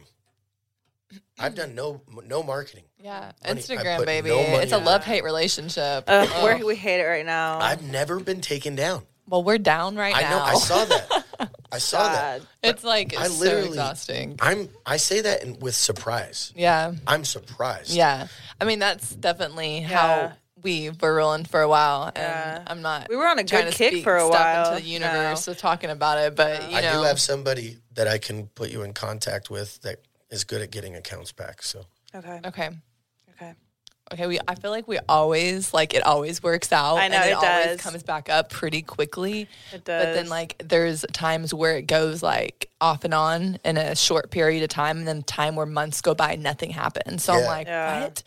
i've done no no marketing yeah. money- Instagram, baby. no it's a love hate relationship. Ugh, Oh. we're, hate it right now. i've never been taken down well, we're down right i now. know i saw that i saw that it's like I it's so literally- exhausting. i'm i say that in, with surprise Yeah. i'm surprised Yeah. I mean, that's definitely Yeah. how we were rolling for a while. And Yeah. I'm not. We were on a good kick for a while. into the universe of talking about it, but you know, i know, do have somebody that i can put you in contact with that is good at getting accounts back so Okay. okay. Okay. Okay, we. I feel like we always like it. Always works out. I know, and it, it always does. comes back up pretty quickly. It does. But then, like, there's times where it goes like off and on in a short period of time, and then time where months go by, and nothing happens. So I'm like, Yeah. what?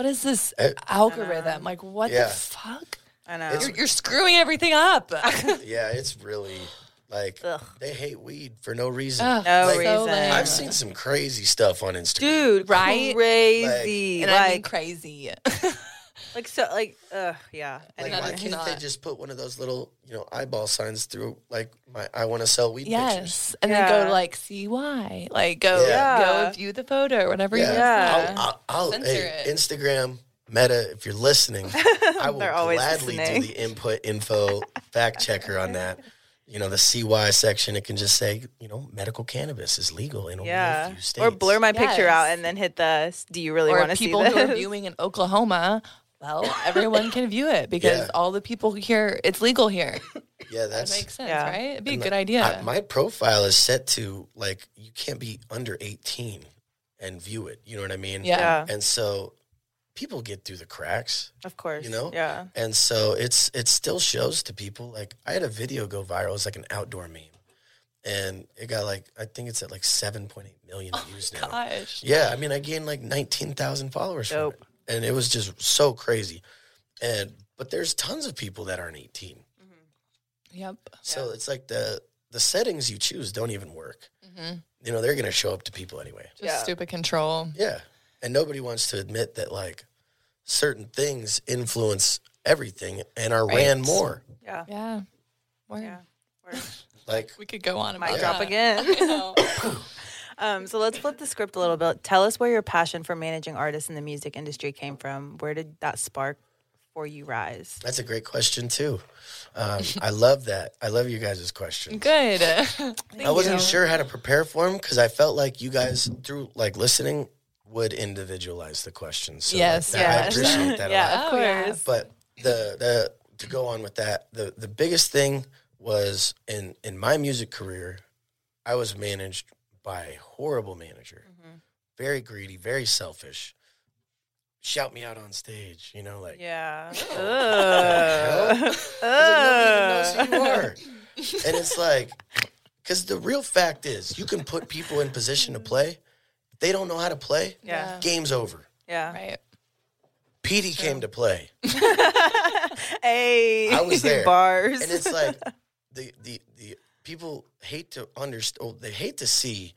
What is this Uh, algorithm? Like, what Yeah. the fuck? I know. You're, you're screwing everything up. yeah it's really like Ugh. they hate weed for no reason Ugh, No Like, reason. I've seen some crazy stuff on Instagram. Dude, Right? Crazy. and Like, I mean crazy. like so, like, ugh, yeah. Like, that why is can't they just put one of those little, you know, eyeball signs through, like, my I want to sell weed pictures? yes, and then go Yeah. to like see why, like go Yeah. go view the photo or whatever. you Yeah. Yeah. I'll, I'll, I'll Censor hey, it. Instagram, Meta, if you're listening, I will They're always gladly listening. do the input info fact checker on that. You know, the CY section, it can just say, you know, medical cannabis is legal in only a Yeah. few states. Or blur my picture Yes. out and then hit the, do you really or want to see people who are viewing in Oklahoma, well, everyone can view it because Yeah. all the people here, it's legal here. Yeah, That makes sense, Yeah. right? It'd be a good the- idea. I- my profile is set to like you can't be under 18 and view it. You know what I mean? Yeah. Yeah. And so people get through the cracks, Of course. you know? Yeah. And so it's it still shows to people like I had a video go viral. It's like an outdoor meme. And it got like I think it's at like 7.8 million views oh now. Gosh. Yeah, I mean I gained like 19,000 followers from it. And it was just so crazy. And but there's tons of people that aren't 18. Mm-hmm. Yep. So it's like the the settings you choose don't even work. Mm-hmm. You know, they're going to show up to people anyway. Just Yeah. stupid control. Yeah. And nobody wants to admit that like certain things influence everything and are ran more. Yeah. Yeah. Word. Yeah. Word. Like We could go on about Mic drop that. again. I know. Um, so let's flip the script a little bit. Tell us where your passion for managing artists in the music industry came from. Where did that spark for you rise? that's a great question too. Um, I love that. I love you guys' questions. Good. I wasn't sure how to prepare for them because I felt like you guys through like listening would individualize the questions. So like, Yes, that- yes. I appreciate that a lot. yeah, of course. But the the to go on with that, the the biggest thing was in in my music career, I was managed by a horrible manager, mm-hmm. very greedy, very selfish. Shout me out on stage, you know, like Yeah. hell? Ugh. Like, nobody even knows who you are. and it's like, because the real fact is, you can put people in position to play. If they don't know how to play, Yeah. game's over. Yeah. Right. Petey came to play. Hey. I was there. Bars. and it's like the the the people hate to understand. They hate to see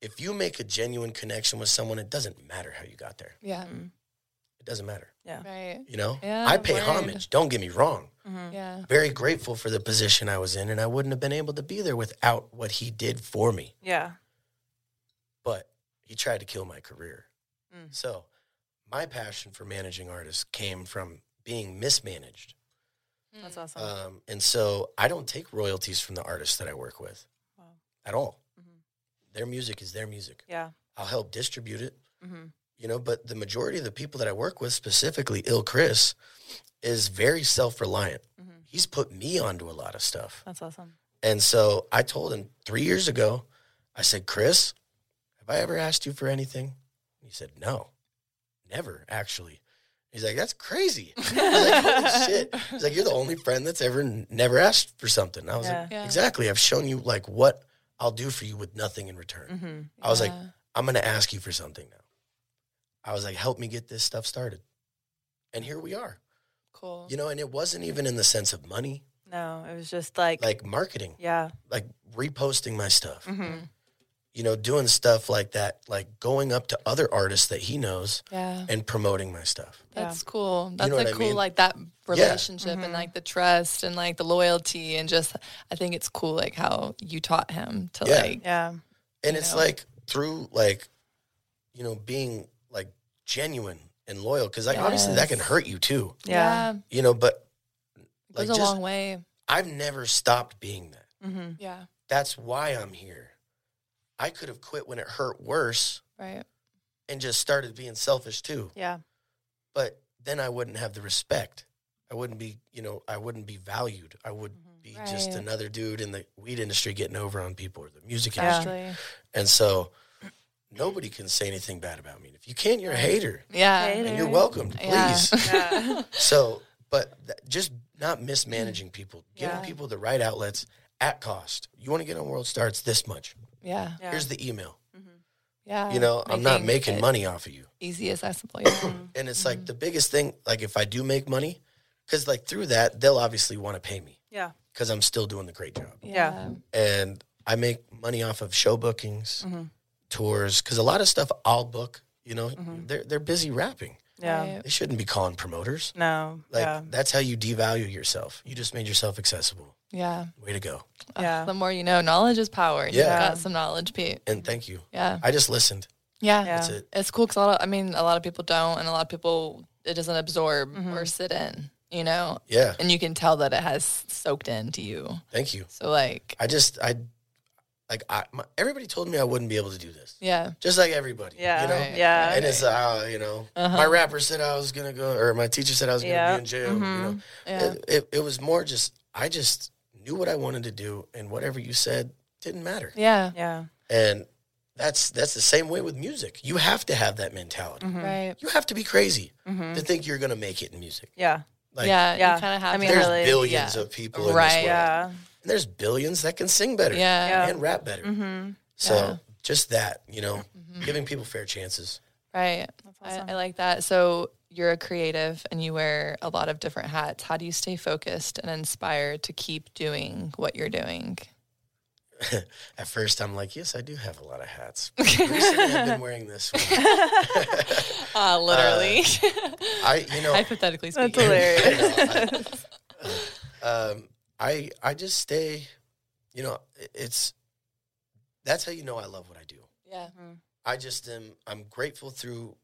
if you make a genuine connection with someone. It doesn't matter how you got there. Yeah. It doesn't matter. Yeah. Right. You know, Yeah, I pay word. homage. Don't get me wrong. Yeah. Very grateful for the position I was in, and I wouldn't have been able to be there without what he did for me. yeah. But he tried to kill my career. Mm. So my passion for managing artists came from being mismanaged. That's awesome. Um, and so I don't take royalties from the artists that I work with Wow. at all. Mhm. Their music is their music. yeah. I'll help distribute it, hmm you know, but the majority of the people that I work with, specifically Ill Chris, is very self reliant. Mhm. He's put me onto a lot of stuff. That's awesome. And so I told him three years ago, I said, Chris, have I ever asked you for anything? He said, no, never actually. He's like, that's crazy. I was like, holy shit. He's like, you're the only friend that's ever n- never asked for something. I was Yeah. like, Yeah. exactly. I've shown you like what I'll do for you with nothing in return. hmm I was like, I'm going to ask you for something now. I was like, help me get this stuff started. And here we are, cool. you know, and it wasn't even in the sense of money, No, it was just like, like marketing, yeah. like reposting my stuff. hmm you know, doing stuff like that, like going up to other artists that he knows Yeah. and promoting my stuff. That's cool. That's know a what I cool mean? like that relationship Mm-hmm. and like the trust and like the loyalty and just I think it's cool like how you taught him to Yeah. like Yeah. And it's know? like through like, you know, being like genuine and loyal because like obviously that can hurt you too, Yeah. you know. But it like goes a just long way. I've never stopped being that. hmm Yeah. That's why I'm here. I could have quit when it hurt worse Right. and just started being selfish too. Yeah. But then I wouldn't have the respect. I wouldn't be, you know, I wouldn't be valued. I would mm-hmm. be just another dude in the weed industry getting over on people or the music Yeah. industry. And so nobody can say anything bad about me. If you can't, you're a hater. Yeah. Hater. And you're welcome, please. Yeah. so, but th- just not mismanaging people, giving Yeah. people the right outlets at cost. You want to get on World Star, it's this much. Yeah. Yeah. Here's the email. Yeah. You know, I'm not making money off of you. Easy accessible. Yeah. And it's like the biggest thing, like if I do make money, because like through that, they'll obviously want to pay me yeah. because I'm still doing the great job. Yeah. And I make money off of show bookings, Mm-hmm. tours, because a lot of stuff I'll book, you know, they're, they're busy rapping. Yeah. They shouldn't be calling promoters. No. Like yeah. that's how you devalue yourself. You just made yourself accessible. Yeah. Way to go. Yeah. The more you know, knowledge is power. You Yeah. got some knowledge, Pete. And thank you. Yeah. I just listened. Yeah. Yeah. That's it. It's cool because a lot of, I mean, a lot of people don't, and a lot of people, it doesn't absorb Mm-hmm. or sit in, you know? Yeah. And you can tell that it has soaked into you. Thank you. So, like, I just I like I my, everybody told me I wouldn't be able to do this. yeah. Just like everybody. Yeah. You know? Right. Yeah. And it's uh, you know, Uh-huh. my rapper said I was gonna go, or my teacher said I was gonna Yeah. be in jail. You know, Yeah. it, it, it was more just I just knew what I wanted to do, and whatever you said didn't matter. Yeah. Yeah. And that's that's the same way with music. You have to have that mentality. Mm-hmm. Right. You have to be crazy to think you're gonna make it in music. Yeah. Like, yeah. Yeah. You kind of have I mean, to. there's really, billions yeah. of people in Right. this world. Yeah. And there's billions that can sing better. Yeah. Yeah. And rap better. Mm-hmm. So Yeah. just that, you know, giving people fair chances. Right. awesome. I, I like that. So, you're a creative and you wear a lot of different hats. How do you stay focused and inspired to keep doing what you're doing? At first, I'm like, yes, I do have a lot of hats. Recently, I've been wearing this one. Uh, literally. I, you know, Hypothetically That's speaking. hilarious. um, I, I just stay, you know, it's, that's how you know I love what I do. Yeah. Mm-hmm. I just am, I'm grateful through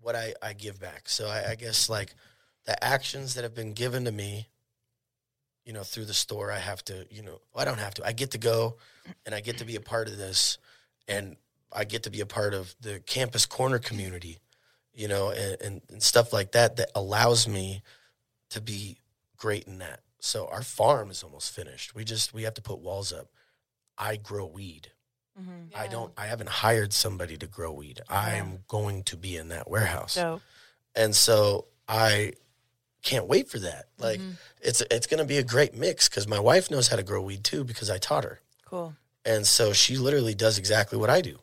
what I, I give back. So I, I guess like the actions that have been given to me, you know, through the store, I have to, you know, I don't have to, I get to go and I get to be a part of this and I get to be a part of the campus corner community, you know, and, and, and stuff like that, that allows me to be great in that. So our farm is almost finished. We just we have to put walls up. I grow weed. I don't. I haven't hired somebody to grow weed. I'm going to be in that warehouse, Dope. and so I can't wait for that. Like it's it's going to be a great mix because my wife knows how to grow weed too because I taught her, Cool. and so she literally does exactly what I do.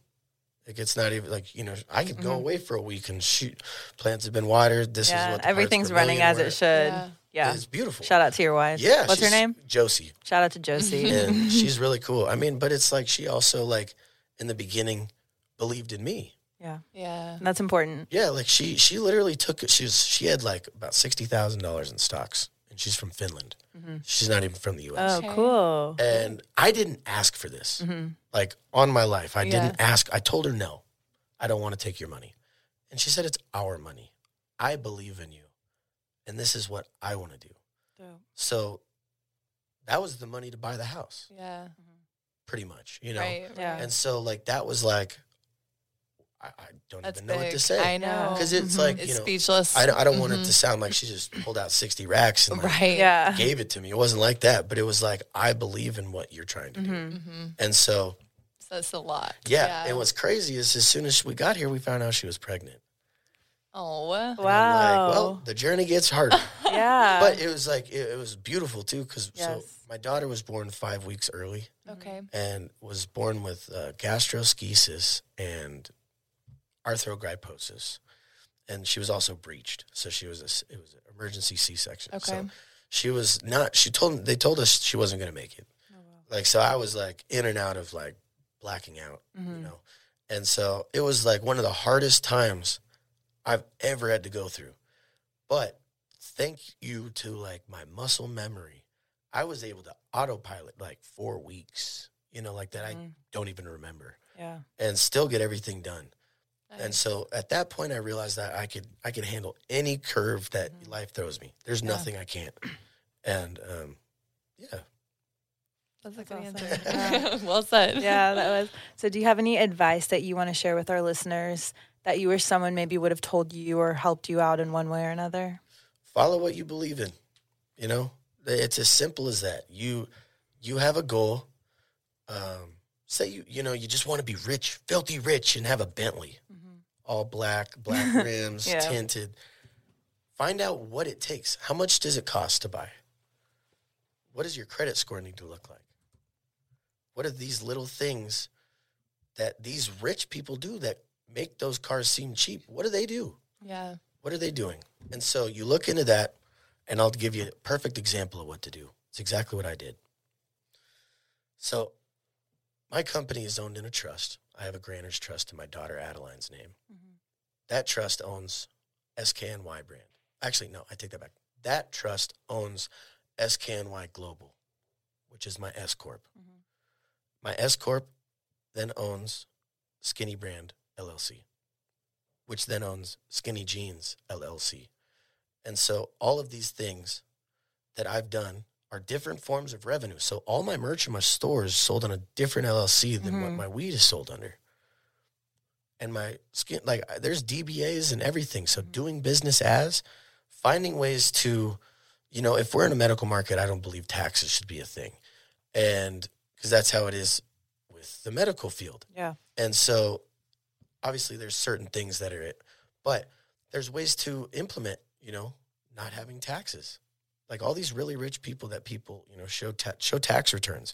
Like it's not even like you know I could Mm-hmm. go away for a week and shoot. Plants have been watered. This is what the parts everything's running as were. it should. Yeah. Yeah. It's beautiful. Shout out to your wife. Yeah, What's her name? Josie. Shout out to Josie. and she's really cool. I mean, but it's like she also like in the beginning believed in me. yeah. Yeah. That's important. Yeah, like she she literally took. She was she had like about sixty thousand dollars in stocks, and she's from Finland. Mm-hmm. She's not even from the U.S. Oh, cool. And I didn't ask for this. Mm-hmm. Like on my life, I didn't ask. I told her no, I don't want to take your money, and she said it's our money. I believe in you, and this is what I want to do. So that was the money to buy the house, Yeah. Mm-hmm. pretty much. You know, Right. Yeah. And so like that was like I, I don't That's even know what to say. I know. Because it's like, It's you know, speechless. I don't, I don't want it to mm-hmm. sound like she just pulled out 60 racks and like, right. Yeah. gave it to me. It wasn't like that, but it was like, I believe in what you're trying to do. Mm-hmm. mm-hmm. And so, So it's a lot. yeah, And what's crazy is as soon as we got here, we found out she was pregnant. Oh. Wow. like, well, the journey gets harder. yeah. but it was like, it, it was beautiful too. Cause so my daughter was born five weeks early. Okay. and was born with uh, gastroschisis and arthrogryposis, and she was also breached. So she was a s it was an emergency C section. Okay. So she was not. She told they told us she wasn't going to make it. Like so, I was like in and out of like blacking out, you know, and so it was like one of the hardest times I've ever had to go through. But thank you to like my muscle memory, I was able to autopilot like four weeks, you know, like that I don't even remember yeah. and still get everything done. And so at that point I realized that I could I could handle any curve that life throws me. There's nothing I can't. And um yeah. That's a good awesome. answer. well said. Yeah, that was. So, do you have any advice that you want to share with our listeners that you wish someone maybe would have told you or helped you out in one way or another? follow what you believe in. You know, it's as simple as that. You you have a goal. Um, say you you know you just want to be rich, filthy rich, and have a Bentley, all black, black rims, Yeah. tinted. Find out what it takes. How much does it cost to buy? What does your credit score need to look like? What are these little things that these rich people do that make those cars seem cheap? What do they do? Yeah. What are they doing? And so you look into that, and I'll give you a perfect example of what to do. It's exactly what I did. So, my company is owned in a trust. I have a grantor's trust in my daughter Adeline's name. Mm-hmm. That trust owns SKNY brand. Actually, no, I take that back. That trust owns SKNY Global, which is my S Corp. Mm-hmm. My S Corp then owns Skinny Brand LLC which then owns SKNY Jeans LLC. And so all of these things that I've done are different forms of revenue. So all my merch in my store is sold on a different LLC than what mm-hmm. my weed is sold under. And my skin, like there's DBAs and everything. So mm. doing business as, finding ways to, you know, if we're in a medical market, I don't believe taxes should be a thing. And because that's how it is with the medical field. Yeah. And so obviously there's certain things that are it, but there's ways to implement, you know, not having taxes. Like all these really rich people that people, you know, show ta- show tax returns.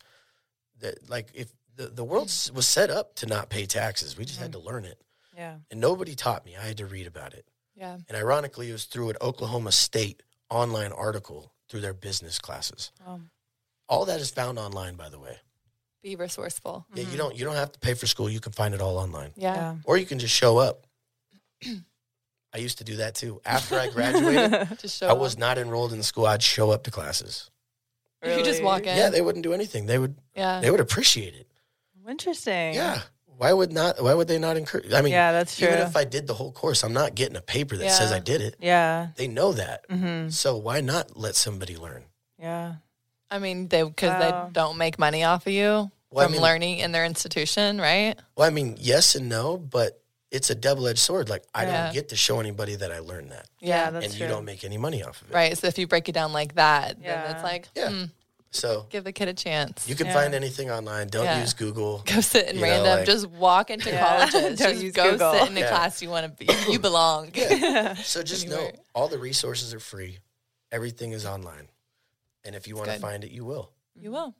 That like if the, the world was set up to not pay taxes, we just had mm-hmm. to learn it. Yeah. And nobody taught me. I had to read about it. Yeah. And ironically, it was through an Oklahoma State online article through their business classes. Wow. All that is found online, by the way. Be resourceful. Yeah, you don't you don't have to pay for school. You can find it all online. Yeah. Yeah. or you can just show up. I used to do that too. After I graduated, Just show I was not enrolled in school. I'd show up to classes. You just walk in. Yeah, they wouldn't do anything. They would yeah. they would appreciate it. Interesting. Yeah. Why would not why would they not encourage I mean Yeah, that's true. even if I did the whole course, I'm not getting a paper that says I did it. Yeah. They know that. Mm-hmm. So why not let somebody learn? Yeah. I mean, they because Wow. they don't make money off of you Well, I from mean- learning in their institution, right? Well, I mean, yes and no, but it's a double edged sword. Like I Yeah. don't get to show anybody that I learned that, Yeah, Yeah. that's and true. you don't make any money off of it. Right. So if you break it down like that, Yeah. then it's like, Yeah. hmm, So give the kid a chance. you can Yeah. find anything online. Don't Yeah. use Google. go sit in You know, random. like- just walk into Yeah. colleges. Don't just use go Google. sit in the Yeah. class you want to be. You belong. Yeah. So just know all the resources are free. Everything is online, and if you want to find it, you will. You will.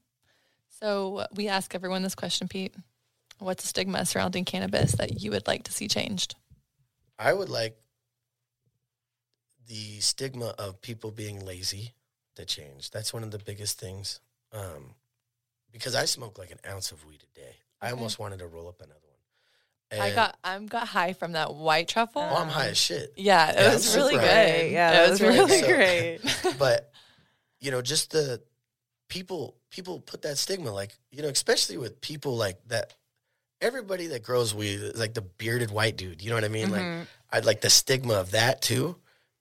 So we ask everyone this question, Pete. What's a stigma surrounding cannabis that you would like to see changed? I would like the stigma of people being lazy to change. That's one of the biggest things. Um, because I smoke like an ounce of weed a day. I Okay. almost wanted to roll up another one. I got I'm got high from that white truffle. Oh, I'm high as shit. yeah, it Yeah, was really super high. Great. Yeah, it was was really really good. great. but you know, just the people people put that stigma like you know, especially with people like that. Everybody that grows weed, is like the bearded white dude. You know what I mean? Mm-hmm. Like I like the stigma of that too.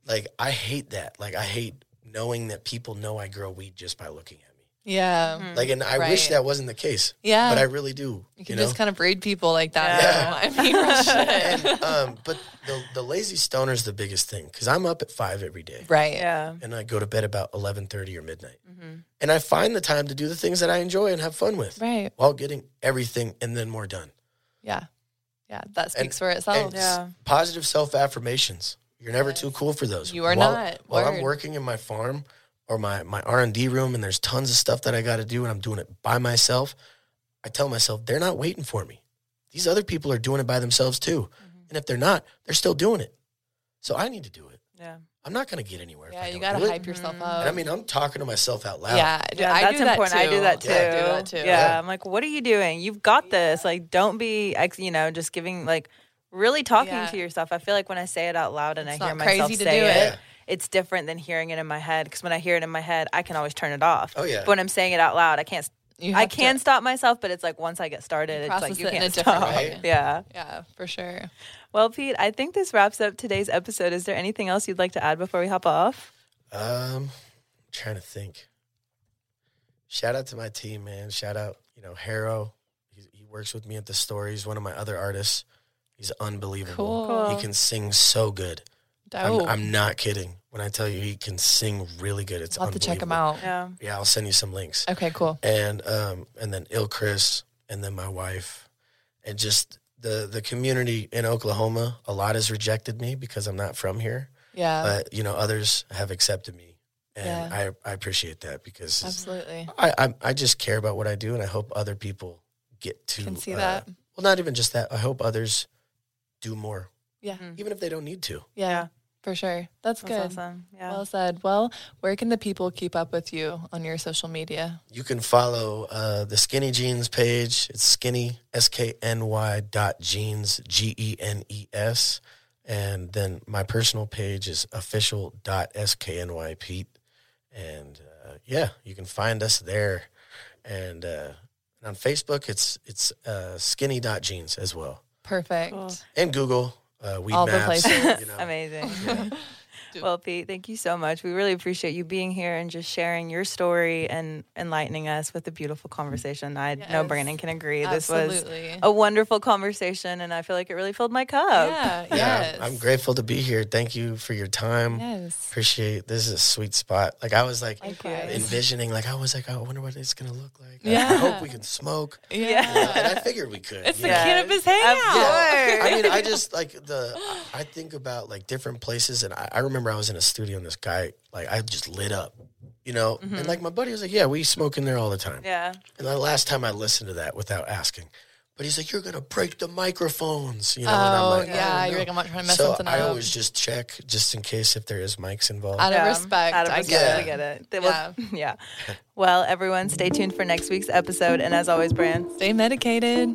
Like I hate that. Like I hate knowing that people know I grow weed just by looking at me. Yeah, Like, and I wish that wasn't the case. Yeah. but I really do. you can know? just kind of breed people like that. Yeah. though. I mean, and, um, but the the lazy stoner is the biggest thing because I'm up at five every day. right. Yeah. and I go to bed about eleven thirty or midnight. Mm-hmm. And I find the time to do the things that I enjoy and have fun with, Right. while getting everything and then more done. Yeah. Yeah. That speaks And- for itself. Yeah. positive self affirmations. You're never too cool for those. You are while, not. While I'm working in my farm or my my R and D room, and there's tons of stuff that I got to do, and I'm doing it by myself. I tell myself they're not waiting for me. These other people are doing it by themselves too, Mm-hmm. and if they're not, they're still doing it. So I need to do it. Yeah. I'm not going to get anywhere. if yeah, I you don't got to do it. hype yourself up. And I mean, I'm talking to myself out loud. yeah, Yeah, I that's do that important. I do that too. Yeah, I do that too. Yeah. Yeah. I'm like, what are you doing? You've got this. Like, don't be, ex- you know, just giving like really talking Yeah. to yourself. I feel like when I say it out loud and It's I hear myself crazy to say do it, it. it's different than hearing it in my head. Because when I hear it in my head, I can always turn it off. Oh, yeah. But when I'm saying it out loud, I can't. You I can to- stop myself, but it's like once I get started, it's like you it can't a stop. way. Yeah. Yeah, for sure. Well, Pete, I think this wraps up today's episode. Is there anything else you'd like to add before we hop off? Um, trying to think. Shout out to my team, man. Shout out, you know, Harrow. He, he works with me at the store. He's one of my other artists. He's unbelievable. Cool. He can sing so good. I'm, I'm not kidding when I tell you he can sing really good. It's I'll have to check him out. Yeah. Yeah, I'll send you some links. Okay, cool. And um, and then Ill Chris, and then my wife, and just the the community in Oklahoma. A lot has rejected me because I'm not from here Yeah, but you know others have accepted me and Yeah. I, I appreciate that because absolutely. I, I I just care about what I do and I hope other people get to Can see uh, that. well not even just that I hope others do more Yeah, even if they don't need to yeah, for sure. That's, That's good. awesome. Yeah. Well said. Well, where can the people keep up with you on your social media? you can follow uh, the SKNY Genes page it's skinny s-k-n-y dot jeans g-e-n-e-s and then my personal page is official dot s-k-n-y pete and uh, yeah you can find us there and, uh, and on facebook it's it's uh, skinny dot jeans as well Perfect. Cool. and google uh, weed All the maps, places. you know. Amazing. Yeah. Well, Pete, thank you so much. We really appreciate you being here and just sharing your story and enlightening us with a beautiful conversation. I know Brandon can agree. This was Absolutely. a wonderful conversation, and I feel like it really filled my cup. yeah. yeah Yes. i'm grateful to be here thank you for your time Yes. appreciate this is a sweet spot like i was like Likewise. envisioning like I was like, oh, I wonder what it's gonna look like. Yeah. I hope we can smoke. Yeah. and I figured we could. It's the know? Yes. cannabis Of hangout. course. I mean, I just like the. I think about like different places, and I, I remember I was in a studio, and this guy, like, I just lit up, you know. And mm-hmm. like my buddy was like, "Yeah, we smoke in there all the time." Yeah. And the last time I listened to that without asking, but he's like, "You're gonna break the microphones," you know. and I'm Oh, like, yeah. "I don't You're know." like, I'm not trying to mess so something I up. always just check just in case if there is mics involved. Out of Yeah. respect. Out of I respect. get I it. get it. They will- yeah. Well, everyone, stay tuned for next week's episode. And as always, Brand, Stay medicated.